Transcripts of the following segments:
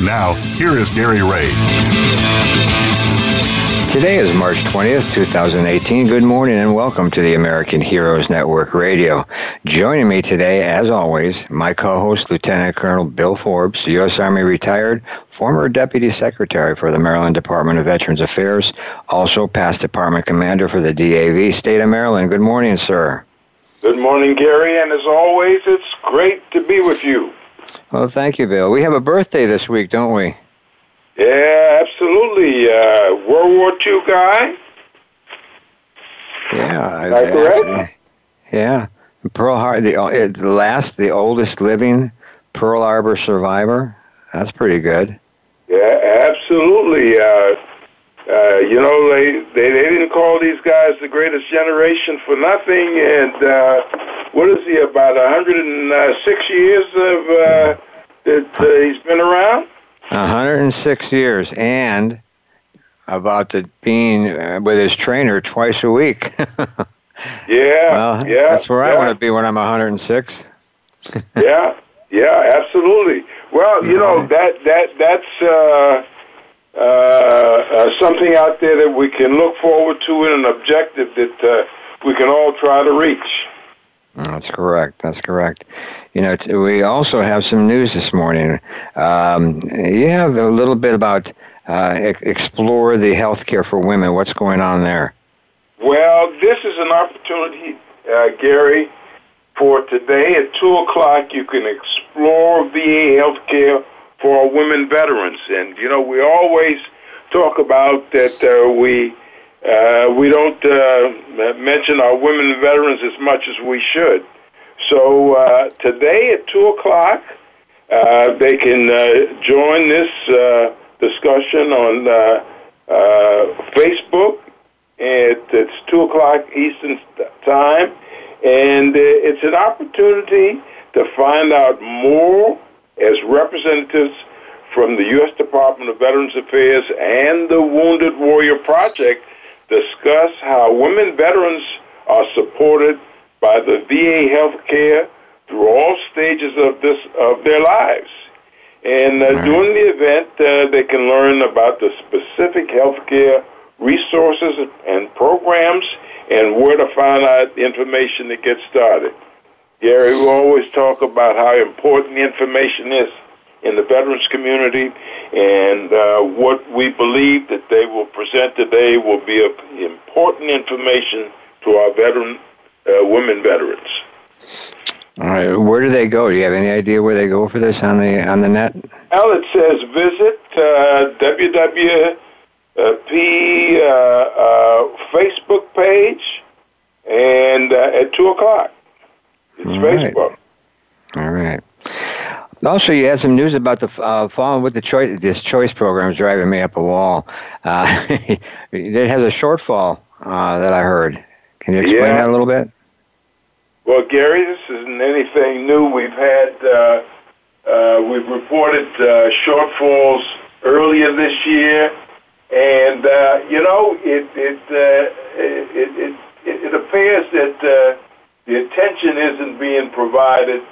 Now, here is Gary Ray. Today is March 20th, 2018. Good morning and welcome to the American Heroes Network Radio. Joining me today, as always, my co host, Lieutenant Colonel Bill Forbes, U.S. Army retired, former Deputy Secretary for the Maryland Department of Veterans Affairs, also past Department Commander for the DAV, State of Maryland. Good morning, sir. Good morning, Gary, and as always, it's great to be with you. Well, thank you, Bill. We have a birthday this week, don't we? Yeah, absolutely. Uh, World War II guy. Yeah. Is that correct? Yeah. Pearl Harbor, the, uh, the last, the oldest living Pearl Harbor survivor. That's pretty good. Yeah, absolutely. Uh, uh, you know, they, they they didn't call these guys the greatest generation for nothing. And uh, what is he about 106 years of uh, that uh, he's been around? 106 years, and about the being uh, with his trainer twice a week. yeah, well, yeah. That's where yeah. I want to be when I'm 106. yeah, yeah, absolutely. Well, you know that that that's uh, uh, uh, something out there that we can look forward to and an objective that uh, we can all try to reach. That's correct. That's correct. You know, t- we also have some news this morning. Um, you have a little bit about uh, e- explore the healthcare for women. What's going on there? Well, this is an opportunity, uh, Gary, for today at 2 o'clock. You can explore VA healthcare for our women veterans. And, you know, we always talk about that uh, we. Uh, we don't uh, mention our women veterans as much as we should. So uh, today at 2 o'clock, uh, they can uh, join this uh, discussion on uh, uh, Facebook. It, it's 2 o'clock Eastern Time, and uh, it's an opportunity to find out more as representatives from the U.S. Department of Veterans Affairs and the Wounded Warrior Project discuss how women veterans are supported by the VA health care through all stages of this of their lives. And uh, during the event, uh, they can learn about the specific health care resources and programs and where to find out information to get started. Gary, we always talk about how important information is in the veterans community, and uh, what we believe that they will present today will be of important information to our veteran uh, women veterans. All right, where do they go? Do you have any idea where they go for this on the on the net? Well, it says visit uh, WWP uh, uh, Facebook page, and uh, at two o'clock, it's All Facebook. Right. All right. Also, you had some news about the uh, following with the choice. This choice program is driving me up a wall. Uh, it has a shortfall uh, that I heard. Can you explain Yeah. that a little bit? Well, Gary, this isn't anything new. We've had uh, uh, we've reported uh, shortfalls earlier this year, and uh, you know it it, uh, it it it it appears that uh, the attention isn't being provided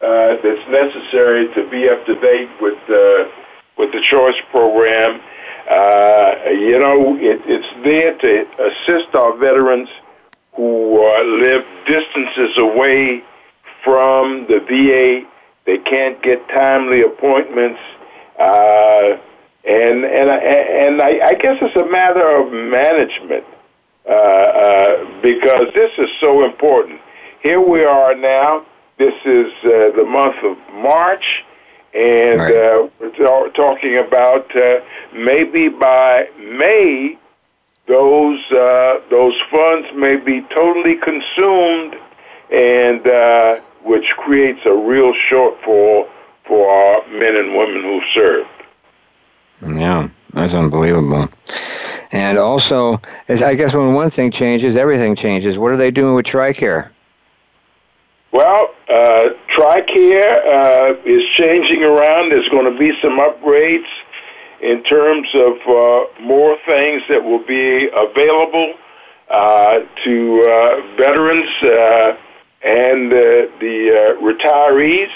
uh, that's necessary to be up to date with uh, with the choice program. Uh, you know, it, it's there to assist our veterans who uh, live distances away from the VA. They can't get timely appointments, uh, and and and I, I guess it's a matter of management uh, because this is so important. Here we are now. This is uh, the month of March, and Right. uh, we're ta- talking about uh, maybe by May those uh, those funds may be totally consumed, and uh, which creates a real shortfall for our men and women who served. Yeah. That's unbelievable. And also, I guess when one thing changes, everything changes. What are they doing with TRICARE? Well, uh, TRICARE uh, is changing around. There's going to be some upgrades in terms of uh, more things that will be available uh, to uh, veterans uh, and the retirees.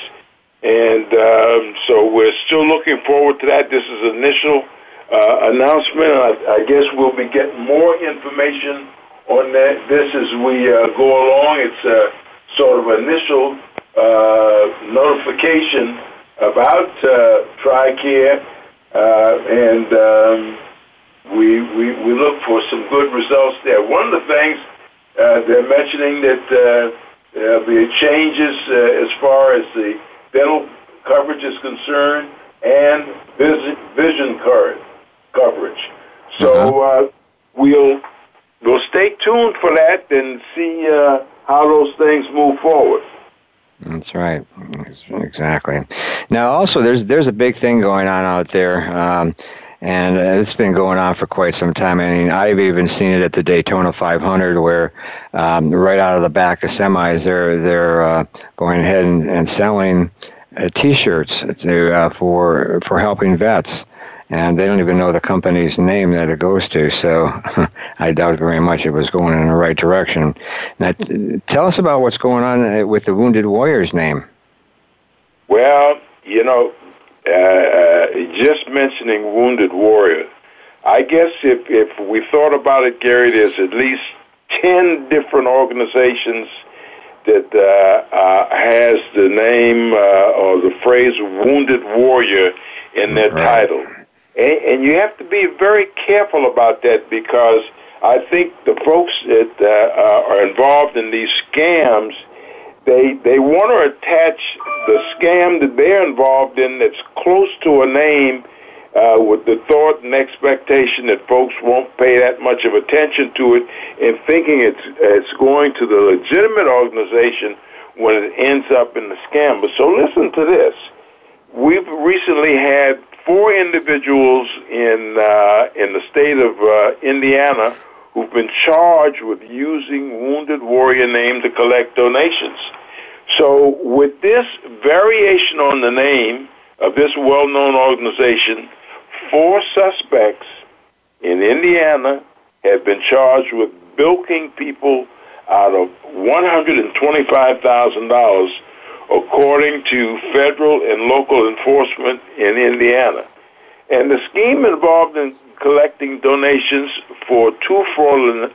And um, so we're still looking forward to that. This is an initial announcement. I, I, guess we'll be getting more information on that, this as we go along. It's sort of initial uh, notification about uh, TRICARE, uh, and um, we, we, we look for some good results there. One of the things uh, they're mentioning that uh, there'll be changes uh, as far as the dental coverage is concerned and vision, vision card coverage. So uh-huh. uh, we'll we'll stay tuned for that and see uh, how those things move forward. That's right. Exactly. Now, also, there's there's a big thing going on out there, um, and it's been going on for quite some time. I mean, I've even seen it at the Daytona 500, where um, right out of the back of semis, they're they're uh, going ahead and, and selling uh, T-shirts to, uh, for for helping vets and they don't even know the company's name that it goes to. So I doubt very much it was going in the right direction. Now, tell us about what's going on uh, with the Wounded Warrior's name. Well, you know, uh, uh, just mentioning Wounded Warrior, I guess if if we thought about it, Gary, there's at least ten different organizations that uh, uh, has the name uh, or the phrase "Wounded Warrior" in their right. title. And, and you have to be very careful about that because I think the folks that uh, uh, are involved in these scams, they they want to attach the scam that they're involved in that's close to a name uh, with the thought and expectation that folks won't pay that much of attention to it and thinking it's it's going to the legitimate organization when it ends up in the scam. But so listen to this. We've recently had four individuals in uh, in the state of uh, Indiana who've been charged with using Wounded Warrior name to collect donations. So, with this variation on the name of this well-known organization, four suspects in Indiana have been charged with bilking people out of $125,000 according to federal and local enforcement in Indiana. And the scheme involved in collecting donations for two fraudulent,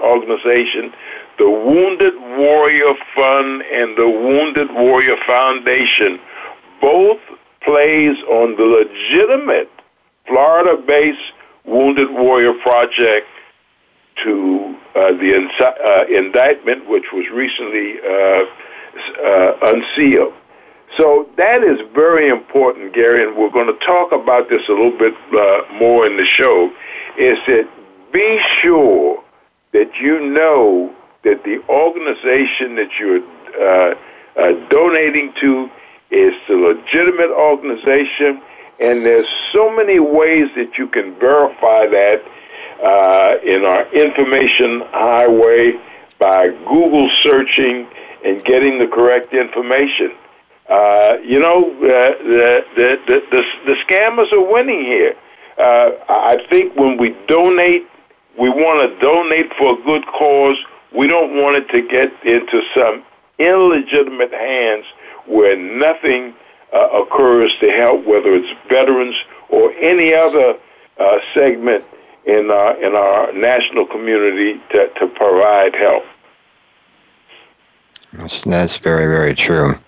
organizations, the Wounded Warrior Fund and the Wounded Warrior Foundation, both plays on the legitimate Florida-based Wounded Warrior Project to uh, the uh, indictment, which was recently uh, uh, unsealed. So that is very important, Gary, and we're going to talk about this a little bit uh, more in the show. Is that be sure that you know that the organization that you're uh, uh, donating to is the legitimate organization, and there's so many ways that you can verify that uh, in our information highway by Google searching and getting the correct information. Uh, you know, uh, the, the, the, the, the scammers are winning here. Uh, I think when we donate, we want to donate for a good cause. We don't want it to get into some illegitimate hands where nothing uh, occurs to help, whether it's veterans or any other uh, segment in our, in our national community to, to provide help. That's, that's very, very true.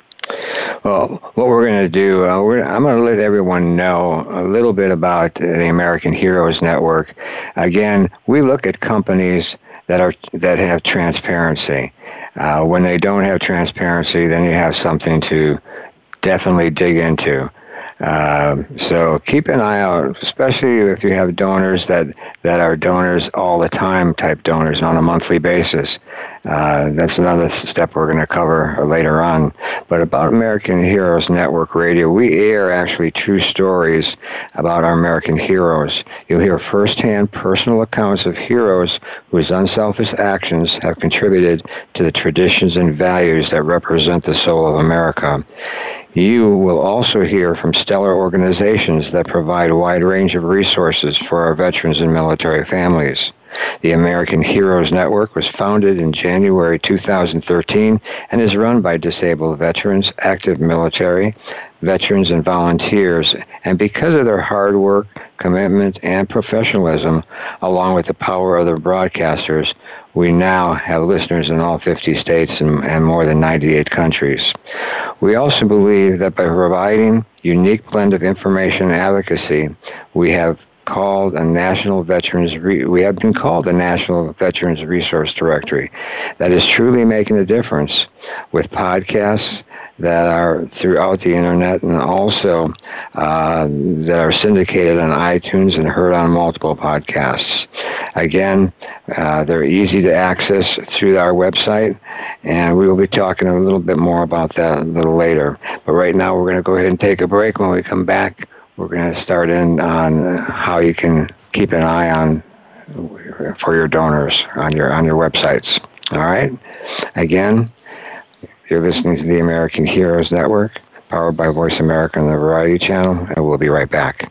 Well, what we're going to do, uh, I'm going to let everyone know a little bit about the American Heroes Network. Again, we look at companies that are that have transparency. Uh, when they don't have transparency, then you have something to definitely dig into. Uh, so keep an eye out, especially if you have donors that, that are donors all the time type donors on a monthly basis. Uh, that's another step we're going to cover later on. But about American Heroes Network Radio, we air actually true stories about our American heroes. You'll hear firsthand personal accounts of heroes whose unselfish actions have contributed to the traditions and values that represent the soul of America. You will also hear from stellar organizations that provide a wide range of resources for our veterans and military families. The American Heroes Network was founded in January 2013 and is run by disabled veterans, active military, veterans, and volunteers. And because of their hard work, commitment, and professionalism, along with the power of their broadcasters, we now have listeners in all 50 states and, and more than 98 countries. We also believe that by providing unique blend of information and advocacy, we have called a National Veterans, Re- we have been called a National Veterans Resource Directory. That is truly making a difference with podcasts that are throughout the internet and also uh, that are syndicated on iTunes and heard on multiple podcasts. Again, uh, they're easy to access through our website, and we will be talking a little bit more about that a little later. But right now, we're going to go ahead and take a break. When we come back, we're going to start in on how you can keep an eye on for your donors on your on your websites. All right. Again, you're listening to the American Heroes Network, powered by Voice America and the Variety Channel, and we'll be right back.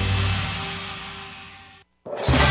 you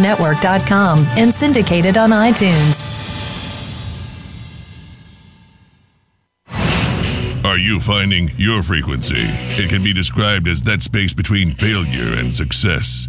Network.com and syndicated on iTunes. Are you finding your frequency? It can be described as that space between failure and success.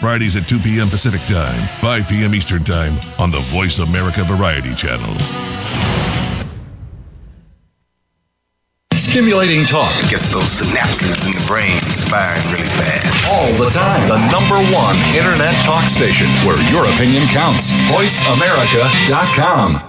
Fridays at 2 p.m. Pacific Time, 5 p.m. Eastern Time on the Voice America Variety Channel. Stimulating talk gets those synapses in the brain firing really fast. All the time. The number one internet talk station where your opinion counts. VoiceAmerica.com.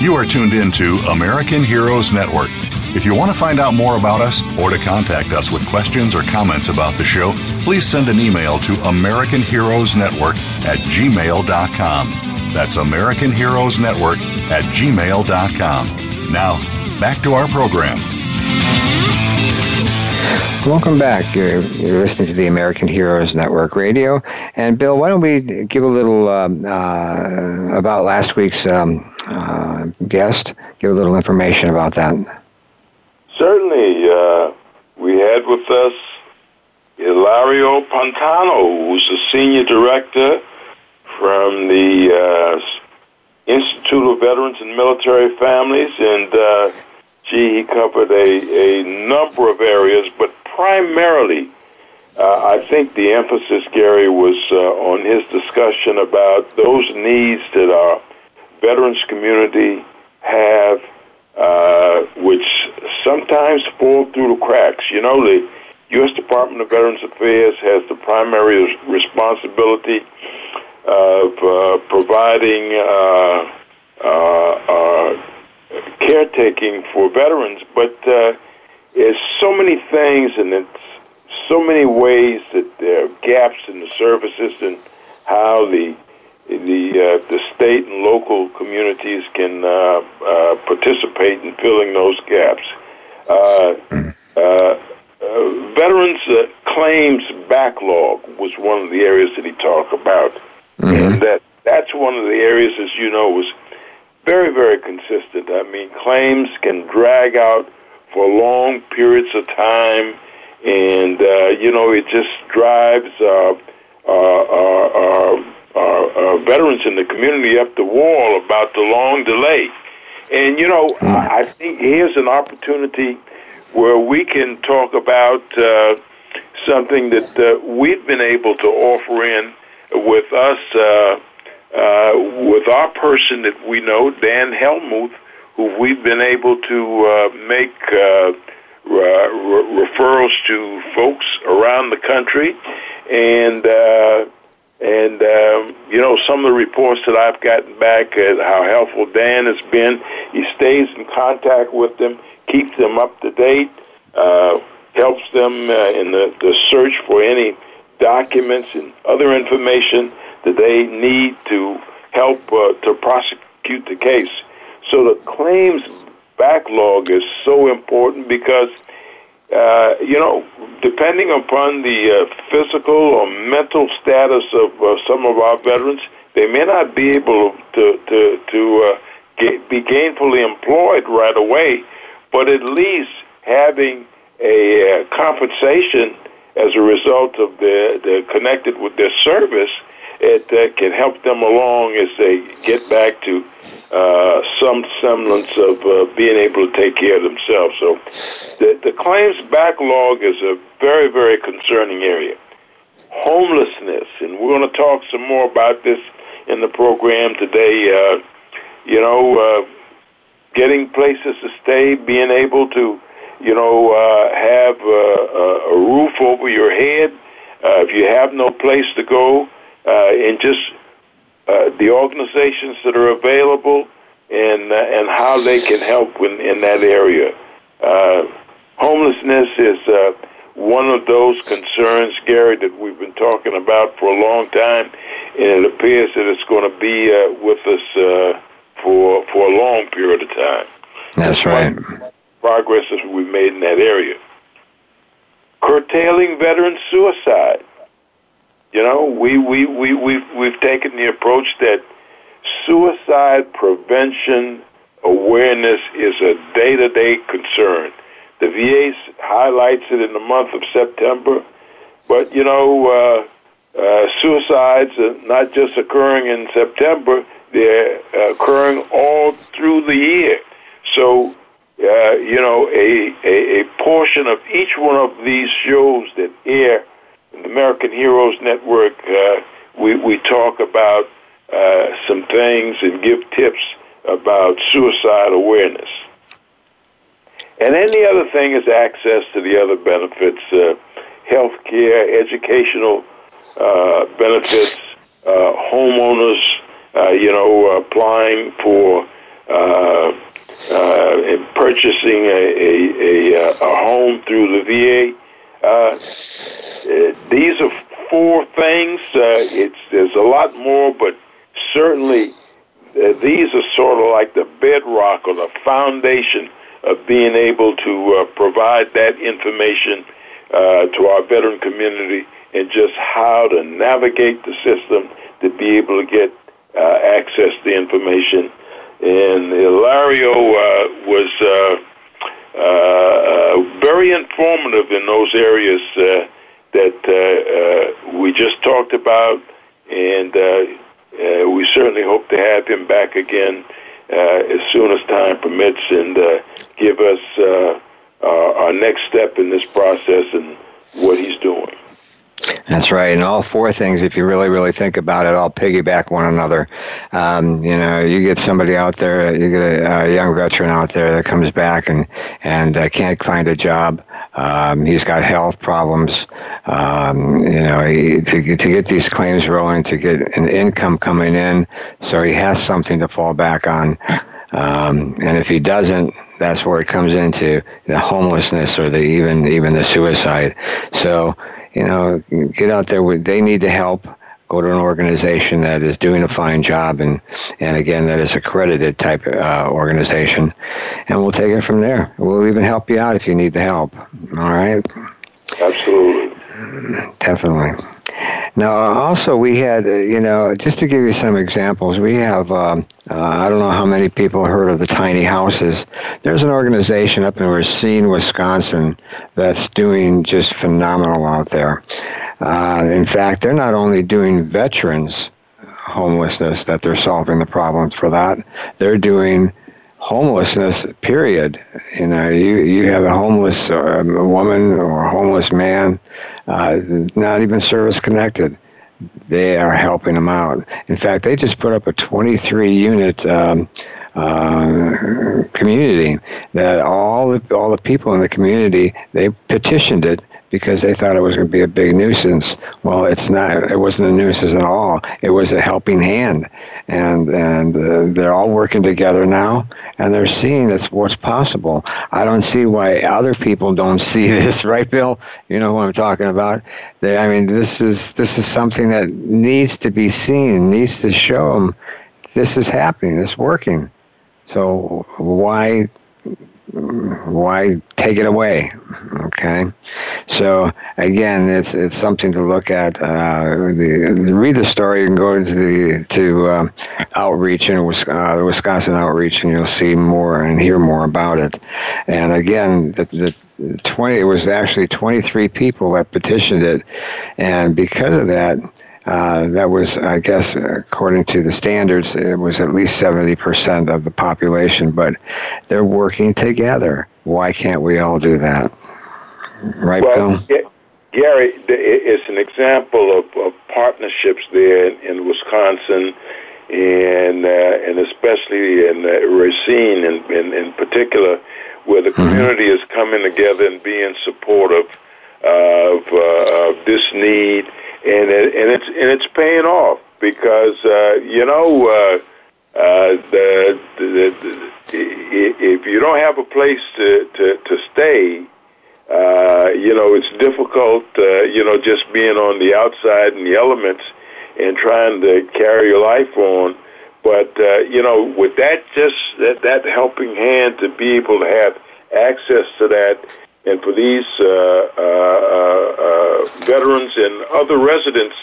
You are tuned in to American Heroes Network. If you want to find out more about us or to contact us with questions or comments about the show, please send an email to American Heroes Network at gmail.com. That's American Heroes Network at gmail.com. Now, back to our program. Welcome back. You're, you're, listening to the American Heroes Network Radio. And Bill, why don't we give a little um, uh, about last week's um, uh, guest? Give a little information about that. Certainly. Uh, we had with us Ilario Pantano, who's the senior director from the uh, Institute of Veterans and Military Families, and uh, gee, he covered a, a number of areas, but primarily uh, I think the emphasis, Gary, was uh, on his discussion about those needs that our veterans community have, uh, which sometimes fall through the cracks. You know, the U.S. Department of Veterans Affairs has the primary responsibility of uh, providing uh, uh, caretaking for veterans, but there's so many things and it's so many ways that there are gaps in the services and how the the uh, the state and local communities can uh, uh, participate in filling those gaps. Uh, uh, uh, veterans claims backlog was one of the areas that he talked about, mm-hmm. and that that's one of the areas, as you know, was very very consistent. I mean, claims can drag out for long periods of time and uh, you know it just drives uh, uh, uh, veterans in the community up the wall about the long delay. And you know, I think here's an opportunity where we can talk about uh, something that uh, we've been able to offer in with us, uh, uh, with our person that we know, Dan Helmuth, who we've been able to uh, make. Uh, re- referrals to folks around the country, and uh, and um, you know some of the reports that I've gotten back at how helpful Dan has been. He stays in contact with them, keeps them up to date, uh, helps them uh, in the, the search for any documents and other information that they need to help uh, to prosecute the case. So the claims backlog is so important because, uh, you know, depending upon the uh, physical or mental status of uh, some of our veterans, they may not be able to to to uh, get, be gainfully employed right away, but at least having a uh, compensation as a result of the, the connected with their service, it can help them along as they get back to uh, some semblance of uh, being able to take care of themselves. So the, the claims backlog is a very, very concerning area. Homelessness, and we're going to talk some more about this in the program today. Uh, you know, uh, getting places to stay, being able to, you know, uh, have a roof over your head. If you have no place to go, and just uh, the organizations that are available and uh, and how they can help in, in that area. Uh, homelessness is uh, one of those concerns, Gary, that we've been talking about for a long time, and it appears that it's going to be uh, with us uh, for for a long period of time. That's right. Progress that we've made in that area. Curtailing veteran suicide. You know, we, we, we, we've, we've taken the approach that suicide prevention awareness is a day to day concern. The VA highlights it in the month of September, but you know, uh, uh, suicides are not just occurring in September, they're occurring all through the year. So, uh, you know, a, a, a portion of each one of these shows that air American Heroes Network, uh, we, we talk about uh, some things and give tips about suicide awareness. And then the other thing is access to the other benefits, uh, health care, educational uh, benefits, uh, homeowners, uh, you know, applying for uh, uh, purchasing a, a, a, a home through the VA. Uh, uh, these are four things. Uh, it's there's a lot more, but certainly uh, these are sort of like the bedrock or the foundation of being able to uh, provide that information uh, to our veteran community and just how to navigate the system to be able to get uh, access to information. And Ilario uh, was uh, informative in those areas. Uh, that uh, uh, we just talked about, and uh, we certainly hope to have him back again as soon as time permits and give us our next step in this process and what he's doing. That's right, and all four things, if you really, really think about it, all piggyback one another. Um, you know, you get somebody out there, you get a, a, young veteran out there that comes back and and uh, can't find a job. Um, he's got health problems. Um, you know, he, to to get these claims rolling, to get an income coming in, so he has something to fall back on. Um, and if he doesn't, that's where it comes into the homelessness or the even even the suicide. So you know, get out there. They need the help. Go to an organization that is doing a fine job, and and again, that is accredited type uh, organization, and we'll take it from there. We'll even help you out if you need the help. All right. Absolutely. Definitely. Now, also, we had, uh, you know, just to give you some examples, we have, um, uh, I don't know how many people heard of the tiny houses. There's an organization up in Racine, Wisconsin, that's doing just phenomenal out there. Uh, in fact, they're not only doing veterans homelessness, that they're solving the problems for that, they're doing homelessness period. You know you you have a homeless uh, woman or a homeless man uh, not even service connected. They are helping them out. In fact they just put up a 23 unit um, uh, community that all the all the people in the community they petitioned it because they thought it was going to be a big nuisance. Well, it's not. It wasn't a nuisance at all. It was a helping hand, and and uh, they're all working together now, and they're seeing it's what's possible. I don't see why other people don't see this, right, Bill? You know what I'm talking about. They, I mean, this is this is something that needs to be seen, needs to show them this is happening, it's working. So why why take it away? Okay, so again, it's it's something to look at. Uh, the, read the story and go into the to uh, outreach and uh, the Wisconsin outreach, and you'll see more and hear more about it. And again, the, the 20 it was actually 23 people that petitioned it, and because of that. Uh, that was, I guess, according to the standards, it was at least 70% of the population, but they're working together. Why can't we all do that? Right, well, Bill? Gary, it's an example of, of partnerships there in, in Wisconsin, and uh, and especially in uh, Racine, in, in, in particular, where the mm-hmm. community is coming together and being supportive of, uh, of this need and it, and it's and it's paying off because uh, you know uh, uh, the, the, the, if you don't have a place to to, to stay, uh, you know it's difficult. Uh, you know, just being on the outside in the elements and trying to carry your life on. But uh, you know, with that just that, that helping hand to be able to have access to that and for these uh, uh, uh, veterans and other residents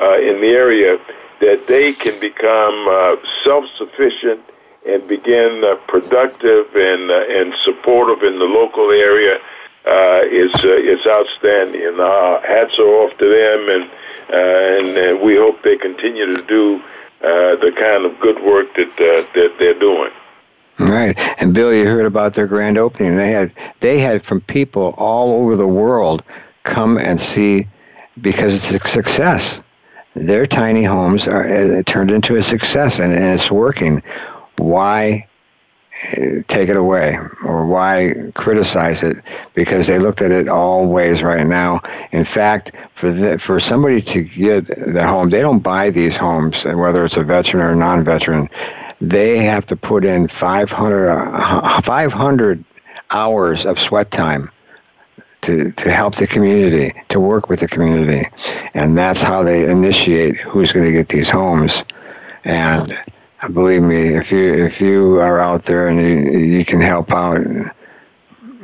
in the area that they can become self-sufficient and begin productive and and supportive in the local area uh, is uh, is outstanding. And uh, hats are off to them, and and, and we hope they continue to do the kind of good work that that they're doing. Right. And Bill, you heard about their grand opening. They had they had from people all over the world come and see because it's a success. Their tiny homes are uh, turned into a success and, and it's working. Why uh, take it away or why criticize it because they looked at it all ways right now. In fact, for the, for somebody to get the home, they don't buy these homes, whether it's a veteran or non-veteran they have to put in 500, uh, 500 hours of sweat time to, to help the community, to work with the community. And that's how they initiate who's going to get these homes. And believe me, if you if you are out there and you, you can help out,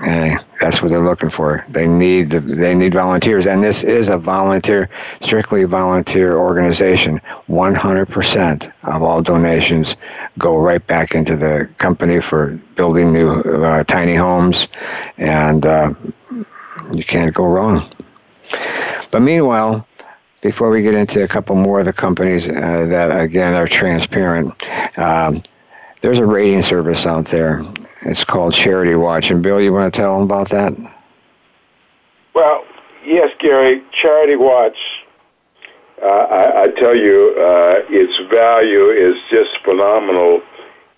hey, that's what they're looking for. They need the, they need volunteers, and this is a volunteer, strictly volunteer organization. 100% of all donations go right back into the company for building new uh, tiny homes, and uh, you can't go wrong. But meanwhile, before we get into a couple more of the companies uh, that again are transparent, um, there's a rating service out there it's called Charity Watch. And Bill, you want to tell them about that? Well, yes, Gary, Charity Watch, uh, I, I, tell you, uh, its value is just phenomenal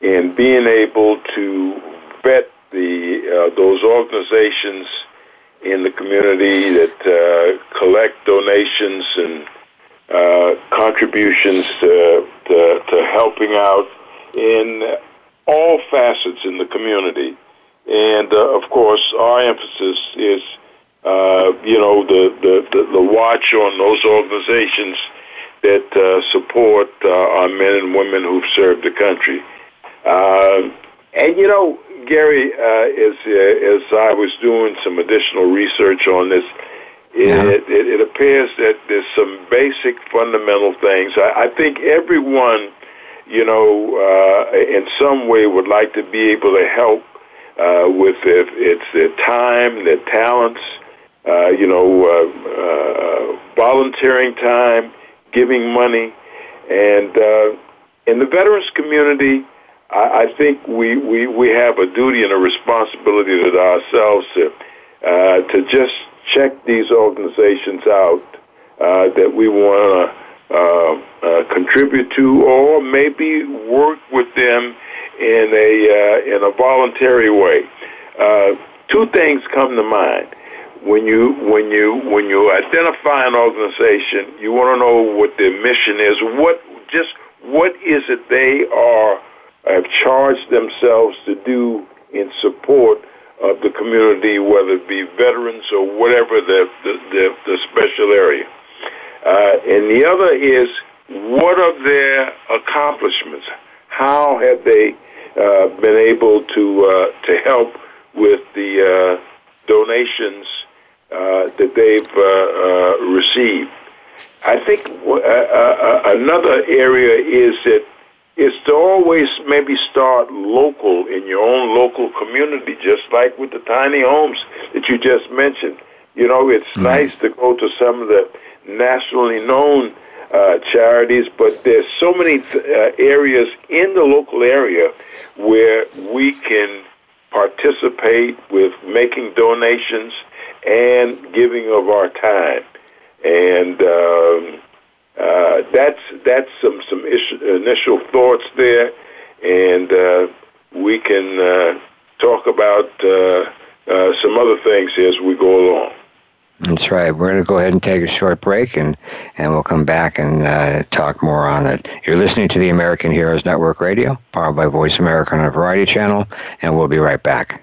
in being able to vet the uh, those organizations in the community that uh, collect donations and uh, contributions to, to, to helping out in all facets in the community. And uh, of course, our emphasis is, uh, you know, the, the, the, the, watch on those organizations that uh, support uh, our men and women who've served the country. Uh, and you know, Gary, uh, as as I was doing some additional research on this, it, yeah. it, it, appears that there's some basic fundamental things. I, I think everyone, you know, uh, in some way would like to be able to help uh, with their, it's their time, their talents, uh, you know, uh, uh, volunteering time, giving money, and uh, in the veterans community, I, I think we, we, we have a duty and a responsibility to ourselves to uh, to just check these organizations out uh, that we want to uh, uh, contribute to, or maybe work with them in a uh, in a voluntary way. Uh, two things come to mind when you when you when you identify an organization. You want to know what their mission is. What just what is it they are have charged themselves to do in support of the community, whether it be veterans or whatever the the, the, the special area. Uh, and the other is what are their accomplishments? How have they uh, been able to uh, to help with the uh, donations uh, that they've uh, received? I think another area is that is to always maybe start local in your own local community, just like with the tiny homes that you just mentioned. You know, it's mm-hmm. nice to go to some of the nationally known uh, charities, but there's so many th- uh, areas in the local area where we can participate with making donations and giving of our time. And um, uh, that's that's some some initial thoughts there, and uh, we can uh, talk about uh, some other things as we go along. That's right. We're going to go ahead and take a short break, and, and we'll come back and uh, talk more on it. You're listening to the American Heroes Network Radio, powered by Voice America on a Variety Channel, and we'll be right back.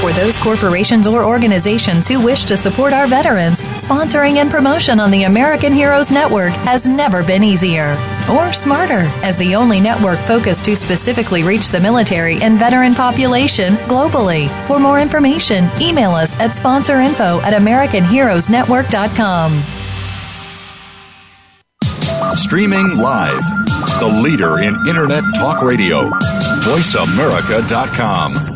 For those corporations or organizations who wish to support our veterans, sponsoring and promotion on the American Heroes Network has never been easier or smarter as the only network focused to specifically reach the military and veteran population globally. For more information, email us at sponsorinfo at AmericanHeroesNetwork.com. Streaming live, the leader in Internet Talk Radio, VoiceAmerica.com.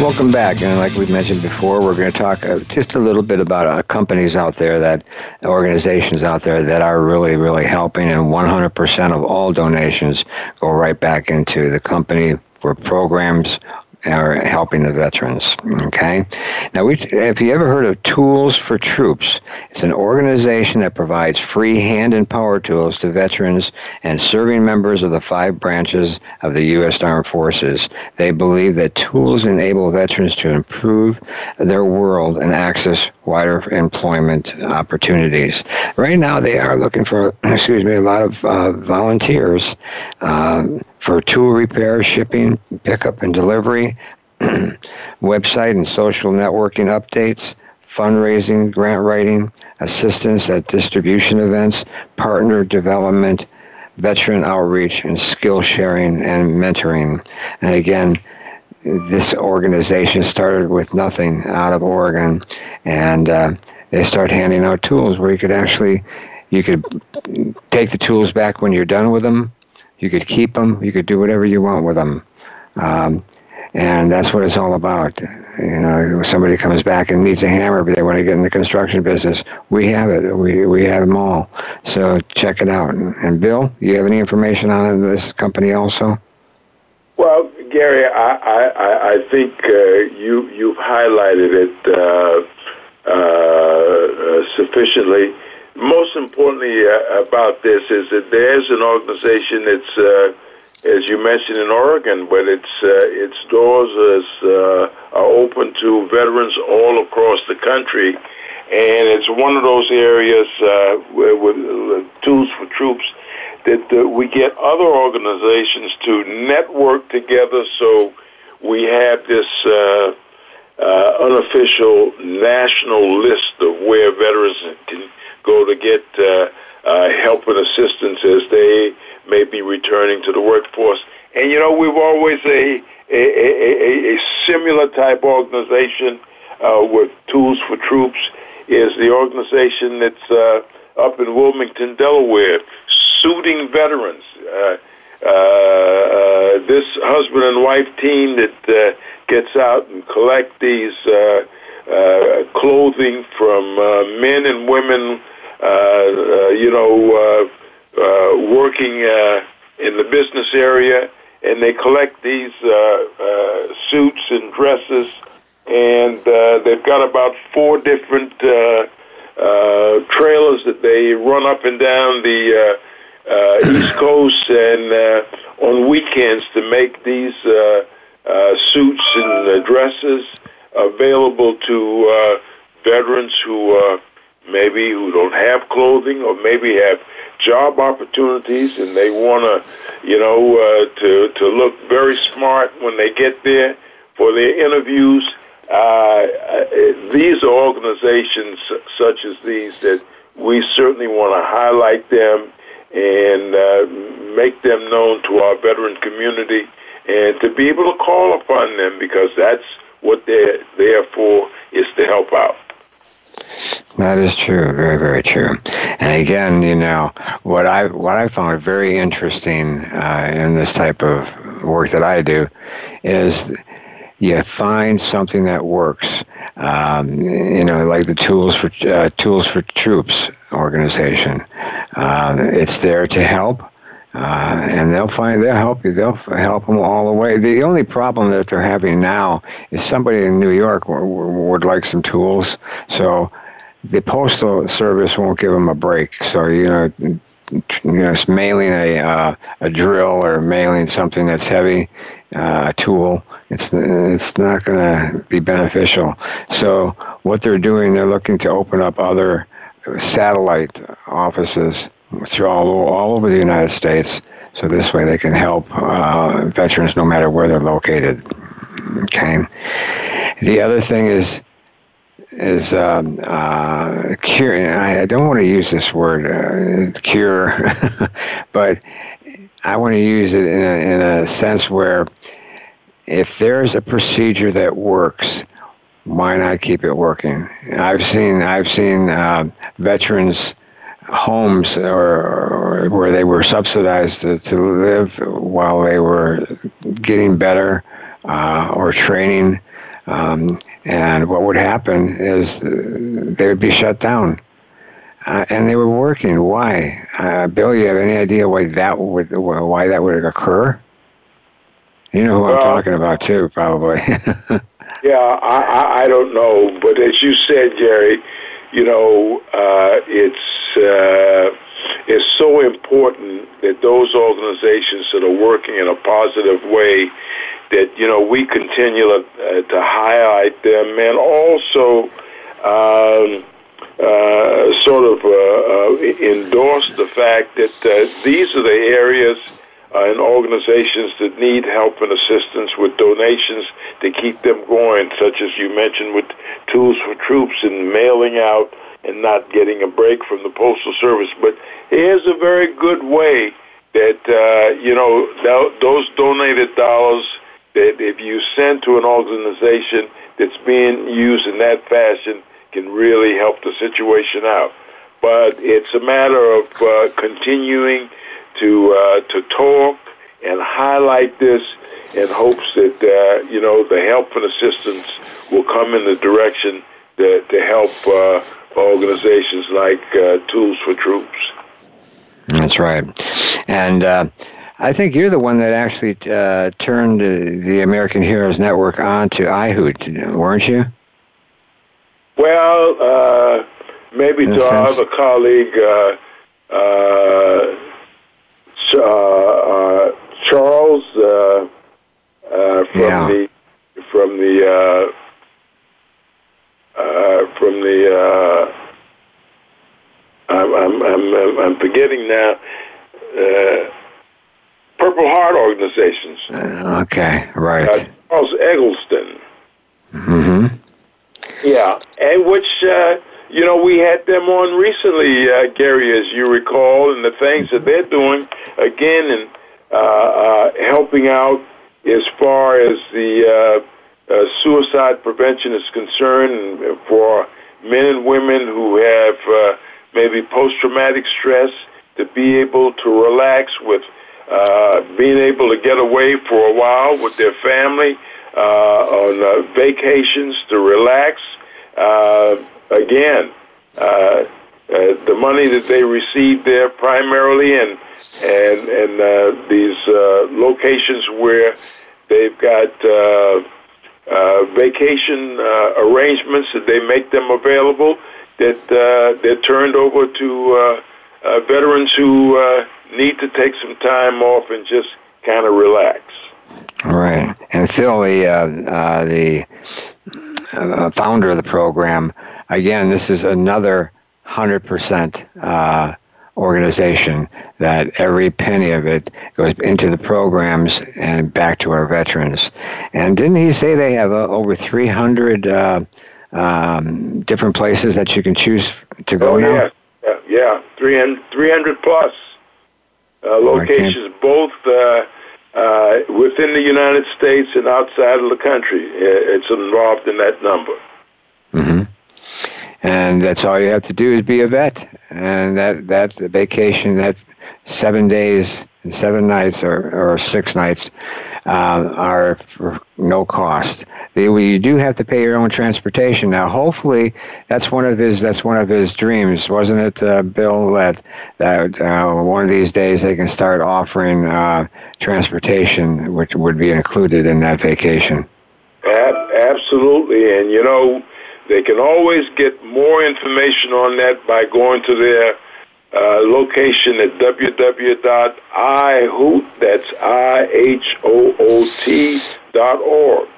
Welcome back. And like we mentioned before, we're going to talk uh, just a little bit about uh, companies out there that, organizations out there that are really, really helping. And 100% of all donations go right back into the company for programs are helping the veterans. Okay, now we, have you ever heard of Tools for Troops? It's an organization that provides free hand and power tools to veterans and serving members of the five branches of the U.S. Armed Forces. They believe that tools enable veterans to improve their world and access wider employment opportunities. Right now, they are looking for, excuse me, a lot of uh, volunteers. Uh, for tool repair, shipping, pickup, and delivery, website and social networking updates, fundraising, grant writing, assistance at distribution events, partner development, veteran outreach, and skill sharing and mentoring. And again, this organization started with nothing out of Oregon, and uh, they start handing out tools where you could actually you could take the tools back when you're done with them you could keep them. You could do whatever you want with them. Um, and that's what it's all about. You know, somebody comes back and needs a hammer, but they want to get in the construction business, we have it. We we have them all. So check it out. And Bill, you have any information on this company also? Well, Gary, I I, I think uh, you you've highlighted it uh, uh, sufficiently most importantly uh, about this is that there's an organization that's, uh, as you mentioned in Oregon, but its uh, its doors is, uh, are open to veterans all across the country, and it's one of those areas uh, where, with tools for troops that we get other organizations to network together. So we have this. Uh, unofficial national list of where veterans can go to get uh, uh, help and assistance as they may be returning to the workforce. And you know, we've always a a, a, a similar type organization uh, with Tools for Troops is the organization that's up in Wilmington, Delaware, suiting veterans. Uh, uh, this husband and wife team that uh, gets out and collect these clothing from uh, men and women uh, uh, you know, uh, working in the business area, and they collect these suits and dresses, and they've got about four different trailers that they run up and down the uh, East Coast and uh, on weekends to make these uh, uh, suits and uh, dresses available to uh, veterans who uh, maybe who don't have clothing or maybe have job opportunities and they want to, you know, uh, to to look very smart when they get there for their interviews. Uh, uh these are organizations such as these that we certainly want to highlight them and uh, make them known to our veteran community and to be able to call upon them because that's what they're there for is to help out. That is true, very, very true. And again, you know, what I what I found very interesting uh, in this type of work that I do is you find something that works. Um, you know, like the tools for uh, tools for troops organization. Uh, it's there to help. Uh, and they'll find they'll help you. They'll help them all the way. The only problem that they're having now is somebody in New York w- w- would like some tools, so the postal service won't give them a break. So you know, you know, it's mailing a uh, a drill or mailing something that's heavy, uh, a tool. It's it's not going to be beneficial. So what they're doing, they're looking to open up other satellite offices through all all over the United States. So this way they can help uh, veterans no matter where they're located. Okay. The other thing is is um, uh, cure. I don't want to use this word uh, cure, but I want to use it in a, in a sense where if there's a procedure that works, why not keep it working? I've seen I've seen uh, veterans homes or, or, where they were subsidized to, to, live while they were getting better uh, or training. Um, and what would happen is they would be shut down. Uh, and they were working. Why, uh, Bill? You have any idea why that would why that would occur? You know who well, I'm talking about too, probably. yeah, I, I don't know, but as you said, Jerry, you know, uh, it's uh, it's so important that those organizations that are working in a positive way, that you know we continue to, uh, to highlight them, and also um, uh, sort of uh, uh, endorse the fact that uh, these are the areas uh, and organizations that need help and assistance with donations to keep them going, such as you mentioned with Tools for Troops and mailing out and not getting a break from the Postal Service. But here's a very good way that, uh, you know, th- those donated dollars that if you send to an organization that's being used in that fashion can really help the situation out. But it's a matter of uh, continuing to uh, to talk and highlight this in hopes that uh, you know the help and assistance will come in the direction to, to help uh, organizations like uh, Tools for Troops. That's right, and. Uh, I think you're the one that actually uh, turned the American Heroes Network on to IHOOT, weren't you? Well, uh, maybe to our other colleague, uh, uh, Charles uh, from yeah. the from the from the I'm, I'm, I'm, I'm forgetting now. Purple Heart organizations. Uh, okay, right. Uh, Charles Eggleston. Mm-hmm. Yeah, and which uh, you know, we had them on recently, uh, Gary, as you recall, and the things that they're doing again and uh, uh, helping out as far as the uh, uh, suicide prevention is concerned for men and women who have uh, maybe post-traumatic stress to be able to relax with uh, being able to get away for a while with their family uh, on uh, vacations to relax. Uh, again, uh, uh, the money that they receive there primarily, and and and uh, these uh, locations where they've got uh, uh, vacation uh, arrangements that they make them available that uh, they're turned over to uh, uh, veterans who uh, need to take some time off and just kind of relax. All right, and Phil, the uh, uh, the uh, founder of the program, again, this is another 100% uh, organization that every penny of it goes into the programs and back to our veterans. And didn't he say they have uh, over 300 uh, um, different places that you can choose to go oh, now? Yeah, yeah, yeah. 300, 300 plus uh, locations, both uh, uh, within the United States and outside of the country. It's involved in that number. Mm-hmm and that's all you have to do is be a vet and that that vacation that seven days and seven nights or, or six nights uh, are for no cost. You do have to pay your own transportation. Now, hopefully, that's one of his that's one of his dreams, wasn't it, uh, Bill? That that uh, one of these days they can start offering uh, transportation, which would be included in that vacation. Absolutely, and you know they can always get more information on that by going to their uh, location at www.ihoot, that's I-H-O-O-T dot org.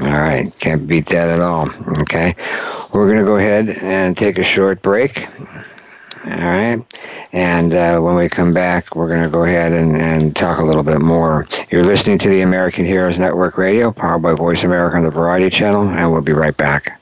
All right, can't beat that at all. Okay, we're going to go ahead and take a short break. All right. And uh, when we come back, we're going to go ahead and, and talk a little bit more. You're listening to the American Heroes Network Radio, powered by Voice America on the Variety Channel, and we'll be right back.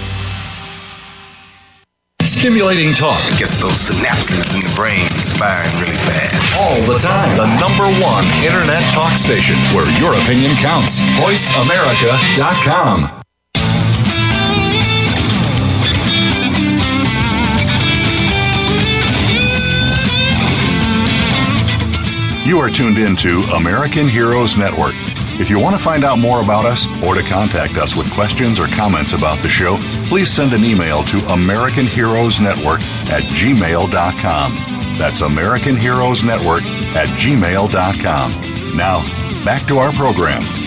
Stimulating talk gets those synapses in the brain firing really fast. All the time. The number one internet talk station where your opinion counts. VoiceAmerica.com. You are tuned in to American Heroes Network. If you want to find out more about us or to contact us with questions or comments about the show, please send an email to American Heroes Network at gmail.com. That's American Heroes Network at gmail.com. Now, back to our program.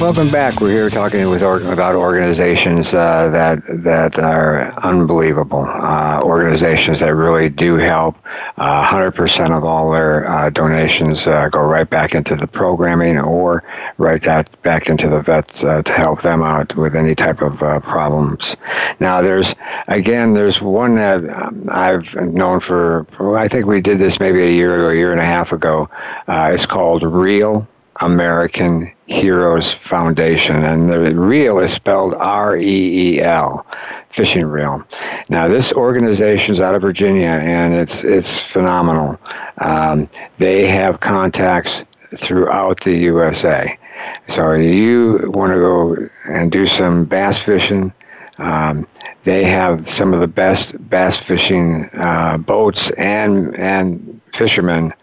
Welcome back. We're here talking with about organizations uh, that that are unbelievable. Uh, organizations that really do help. Uh, 100% of all their uh, donations uh, go right back into the programming or right back into the vets uh, to help them out with any type of problems. Now, there's again, there's one that um, I've known for. I think we did this maybe a year or a year and a half ago. it's called Reel American Heroes Foundation, and the reel is spelled R E E L, fishing reel. Now, this organization is out of Virginia, and it's it's phenomenal. Um, they have contacts throughout the USA. So you want to go and do some bass fishing. Um, they have some of the best bass fishing uh, boats and and fishermen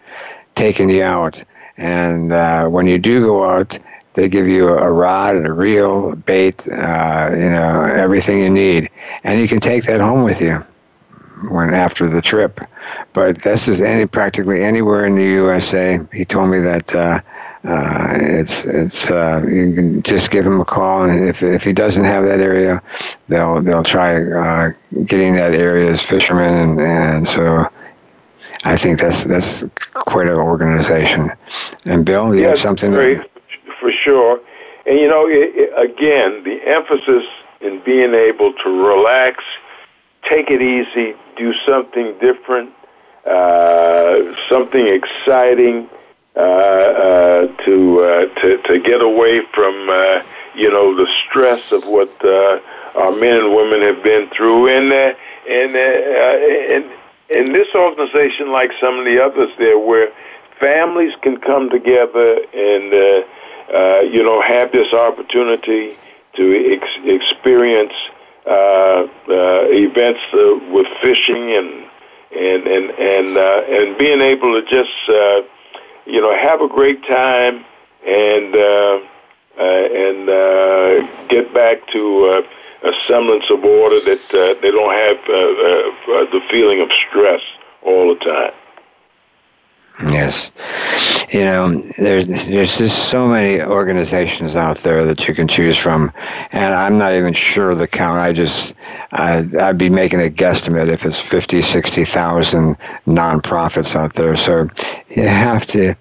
taking you out. And uh, when you do go out, they give you a rod and a reel, bait, uh, you know, everything you need, and you can take that home with you when after the trip. But this is any practically anywhere in the USA. He told me that. Uh, uh, it's it's uh, you can just give him a call, and if if he doesn't have that area, they'll they'll try uh, getting that area as fishermen, and, and so I think that's that's quite an organization. And Bill, you have something? Great, for sure. And you know, it, it, again, the emphasis in being able to relax, take it easy, do something different, uh, something exciting, uh, uh, to, uh, to to get away from uh, you know the stress of what uh, our men and women have been through, and uh, and uh, and in this organization, like some of the others there, where families can come together and uh, uh, you know have this opportunity to ex- experience uh, uh, events uh, with fishing and and and and uh, and being able to just uh, you know have a great time and uh, and uh, get back to uh, a semblance of order that uh, they don't have uh, uh, uh, the feeling of stress all the time. Yes, you know, there's there's just so many organizations out there that you can choose from, and I'm not even sure the count. I just I'd, I'd be making a guesstimate if it's 50, 60,000 nonprofits out there. So you have to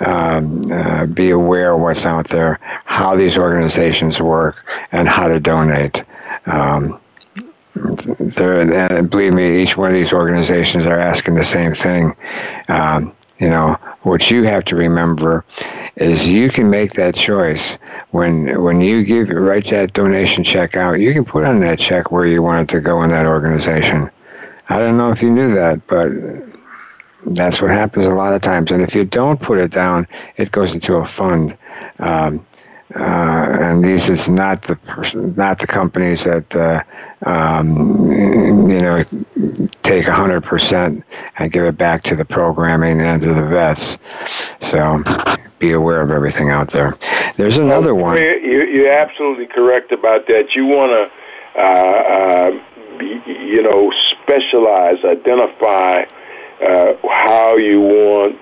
um, uh, be aware of what's out there, how these organizations work, and how to donate. Um, and believe me, each one of these organizations are asking the same thing. Um, you know, what you have to remember is you can make that choice when when you give write that donation check out. You can put on that check where you want it to go in that organization. I don't know if you knew that, but that's what happens a lot of times. And if you don't put it down, it goes into a fund. Um, uh, and these is not the person, not the companies that uh, um, you know take hundred percent and give it back to the programming and to the vets. So be aware of everything out there. There's another one. You're absolutely correct about that. You want to, uh, uh, you know, specialize, identify uh, how you want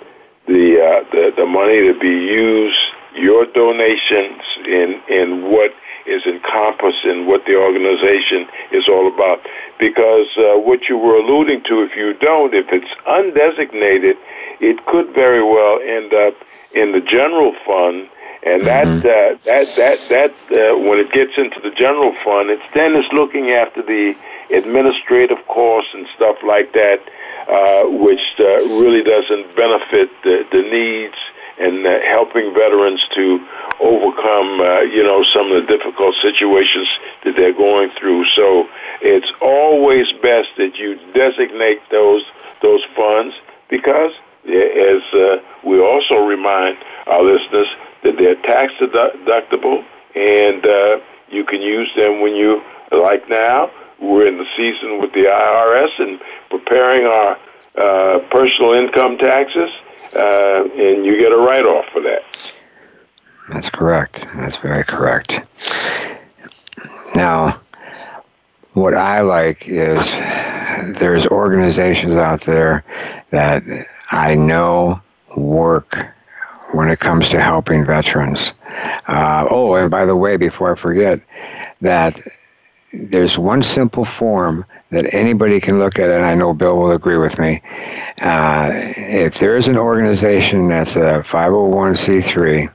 the, uh, the the money to be used, your donations, in in what is encompassed in what the organization is all about. Because uh, what you were alluding to, if you don't, if it's undesignated, it could very well end up in the general fund. And that mm-hmm. uh, that that that uh, when it gets into the general fund, it's then it's looking after the administrative costs and stuff like that uh, which uh, really doesn't benefit the, the needs and uh, helping veterans to overcome, uh, you know, some of the difficult situations that they're going through. So it's always best that you designate those those funds because, as uh, we also remind our listeners, that they're tax deductible and uh, you can use them when you like now we're in the season with the IRS and preparing our uh, personal income taxes, uh, and you get a write off for that. That's correct. That's very correct. Now, what I like is there's organizations out there that I know work when it comes to helping veterans. Uh, oh, and by the way, before I forget, that there's one simple form that anybody can look at, and I know Bill will agree with me. Uh, if there is an organization that's a 501c3,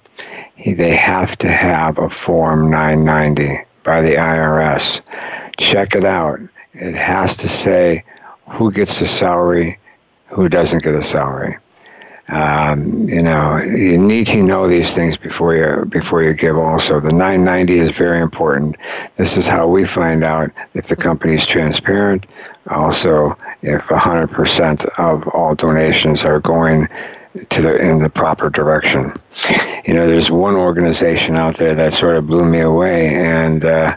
they have to have a Form 990 by the IRS. Check it out. It has to say who gets the salary, who doesn't get a salary. Um, you know, you need to know these things before you before you give. Also, the 990 is very important. This is how we find out if the company is transparent. Also, if 100% of all donations are going to the in the proper direction. You know, there's one organization out there that sort of blew me away, and uh,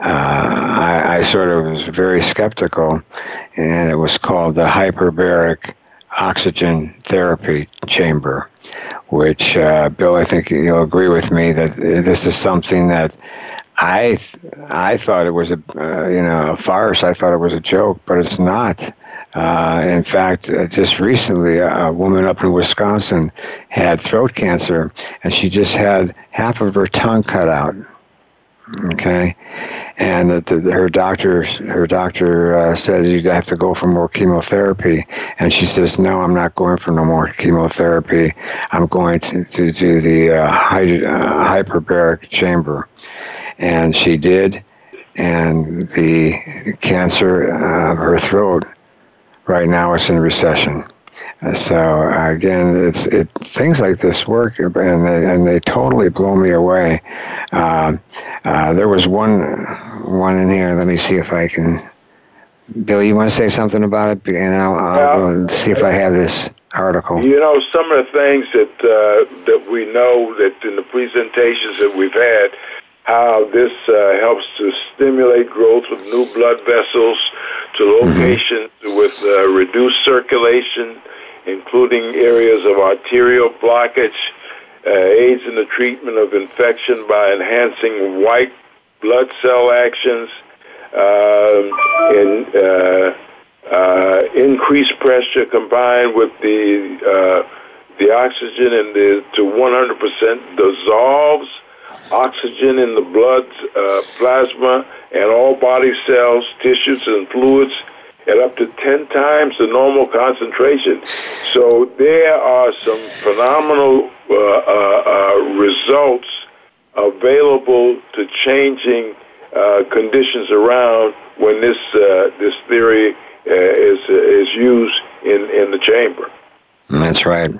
uh, I, I, sort of was very skeptical, and it was called the Hyperbaric oxygen therapy chamber, which, uh, Bill, I think you'll agree with me that this is something that I I thought it was a uh, you know a farce. I thought it was a joke, but it's not. Uh, in fact, uh, just recently, a woman up in Wisconsin had throat cancer, and she just had half of her tongue cut out. Okay, and the, the, her doctor her doctor uh, said you have to go for more chemotherapy, and she says no, I'm not going for no more chemotherapy. I'm going to to do the uh, uh, hyperbaric chamber, and she did, and the cancer of her throat right now is in recession. So again, it's it things like this work, and they and they totally blow me away. Uh, uh, there was one one in here. Let me see if I can. Bill, you want to say something about it, and I'll, I'll see if I have this article. You know, some of the things that uh, that we know that in the presentations that we've had, how this uh, helps to stimulate growth of new blood vessels to mm-hmm. locations mm-hmm. with uh, reduced circulation including areas of arterial blockage, uh, aids in the treatment of infection by enhancing white blood cell actions, um, in, uh, uh, increased pressure combined with the uh, the oxygen and the to 100% dissolves oxygen in the blood uh, plasma and all body cells, tissues, and fluids at up to 10 times the normal concentration. So there are some phenomenal uh, uh, uh, results available to changing uh, conditions around when this uh, this theory uh, is is used in in the chamber. That's right.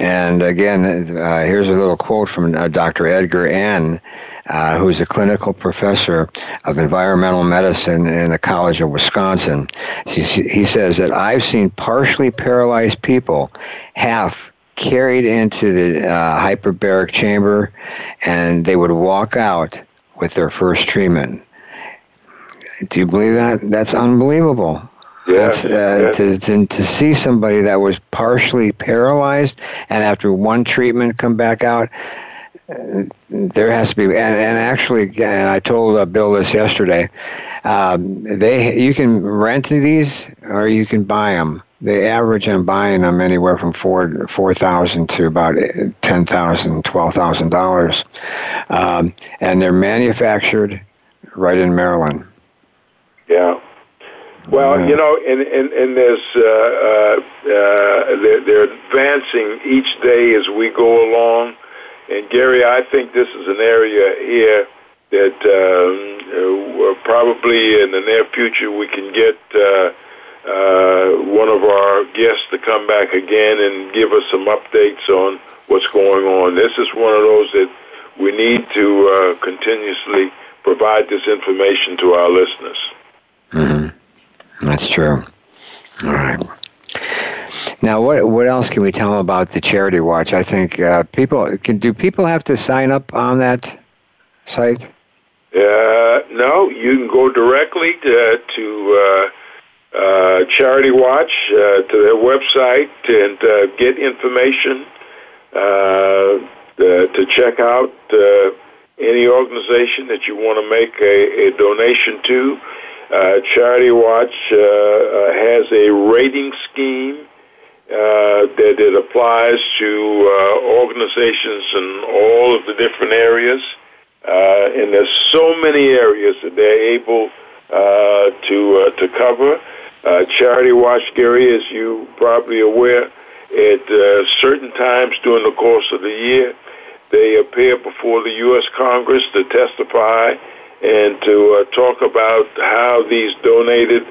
And again, uh, here's a little quote from uh, Dr. Edgar End, uh, who's a clinical professor of environmental medicine in the College of Wisconsin. He, he says that I've seen partially paralyzed people half carried into the uh, hyperbaric chamber, and they would walk out with their first treatment. Do you believe that? That's unbelievable. Yes, uh, to, to, to see somebody that was partially paralyzed and after one treatment come back out, uh, there has to be, and, and actually, and I told uh, Bill this yesterday. Um, they you can rent these or you can buy them. They average on buying them anywhere from four four thousand to about ten thousand, twelve thousand dollars, um, and they're manufactured right in Maryland. Yeah. Well, you know, and and, and there's uh, uh, uh, they're, they're advancing each day as we go along. And Gary, I think this is an area here that um, uh, probably in the near future we can get uh, uh, one of our guests to come back again and give us some updates on what's going on. This is one of those that we need to uh, continuously provide this information to our listeners. Mm-hmm. That's true. All right. Now, what what else can we tell them about the Charity Watch? I think uh, people can. Do people have to sign up on that site? Uh, no, you can go directly to, to uh, uh Charity Watch uh, to their website and uh, get information to check out any organization that you want to make a, a donation to. Charity Watch has a rating scheme uh, that it applies to uh, organizations in all of the different areas. Uh, and there's so many areas that they're able uh, to uh, to cover. Uh, Charity Watch, Gary, as you probably aware, at uh, certain times during the course of the year, they appear before the U.S. Congress to testify and to uh, talk about how these donated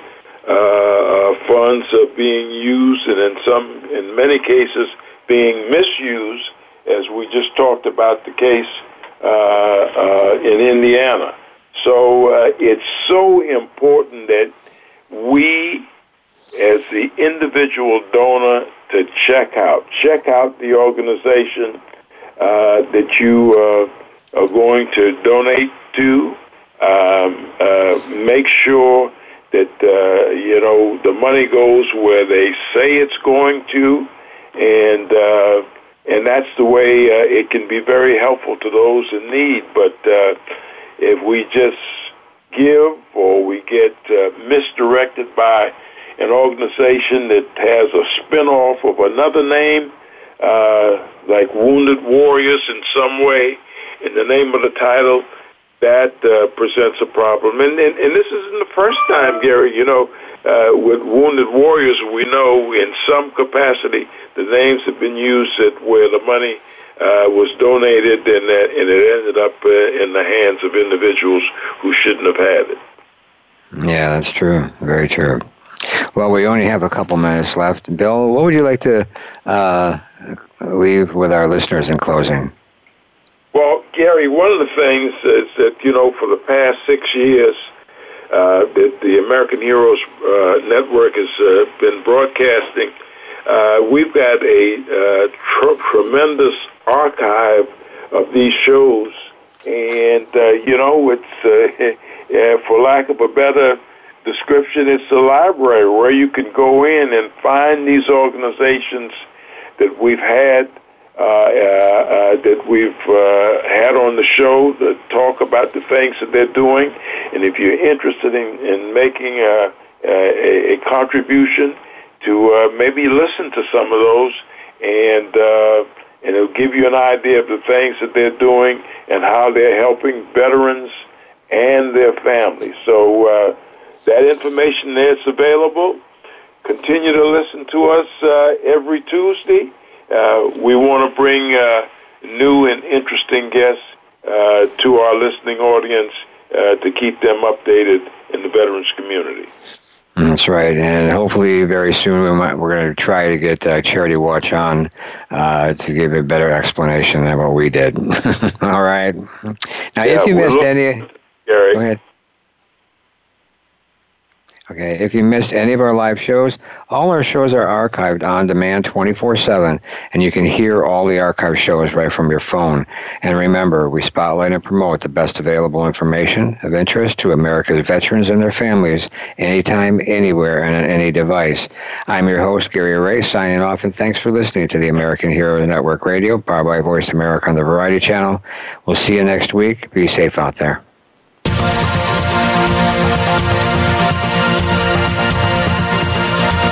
uh, uh, funds are being used, and in some, in many cases, being misused, as we just talked about the case uh, uh, in Indiana. So uh, it's so important that we, as the individual donor, to check out, check out the organization that you are going to donate to. Um, uh, make sure that uh, you know the money goes where they say it's going to, and uh, and that's the way uh, it can be very helpful to those in need. But uh, if we just give or we get uh, misdirected by an organization that has a spinoff of another name, uh, like Wounded Warriors in some way, in the name of the title, that uh, presents a problem. And, and, and this isn't the first time, Gary. You know, uh, with Wounded Warriors, we know in some capacity the names have been used at where the money uh, was donated and, that, and it ended up uh, in the hands of individuals who shouldn't have had it. Yeah, that's true. Very true. Well, we only have a couple minutes left. Bill, what would you like to uh, leave with our listeners in closing? Well, Gary, one of the things is that, you know, for the past six years, uh, that the American Heroes uh, Network has uh, been broadcasting, uh, we've got a uh, tr- tremendous archive of these shows. And, uh, you know, it's, for lack of a better description, it's a library where you can go in and find these organizations that we've had that we've uh, had on the show to talk about the things that they're doing. And if you're interested in, in making a, a, a contribution, to uh, maybe listen to some of those, and uh, and it'll give you an idea of the things that they're doing and how they're helping veterans and their families. So uh, that information is available. Continue to listen to us uh, every Tuesday uh, we want to bring uh, new and interesting guests uh, to our listening audience uh, to keep them updated in the veterans community. That's right. right, and hopefully very soon we might, we're going to try to get uh, Charity Watch on uh, to give a better explanation than what we did. All right. Now, Yeah, if you missed look- any, Gary. go ahead. Okay, if you missed any of our live shows, all our shows are archived on demand 24 7, and you can hear all the archived shows right from your phone. And remember, we spotlight and promote the best available information of interest to America's veterans and their families anytime, anywhere, and on any device. I'm your host, Gary Ray, signing off, and thanks for listening to the American Heroes Network Radio, powered by Voice America on the Variety Channel. We'll see you next week. Be safe out there.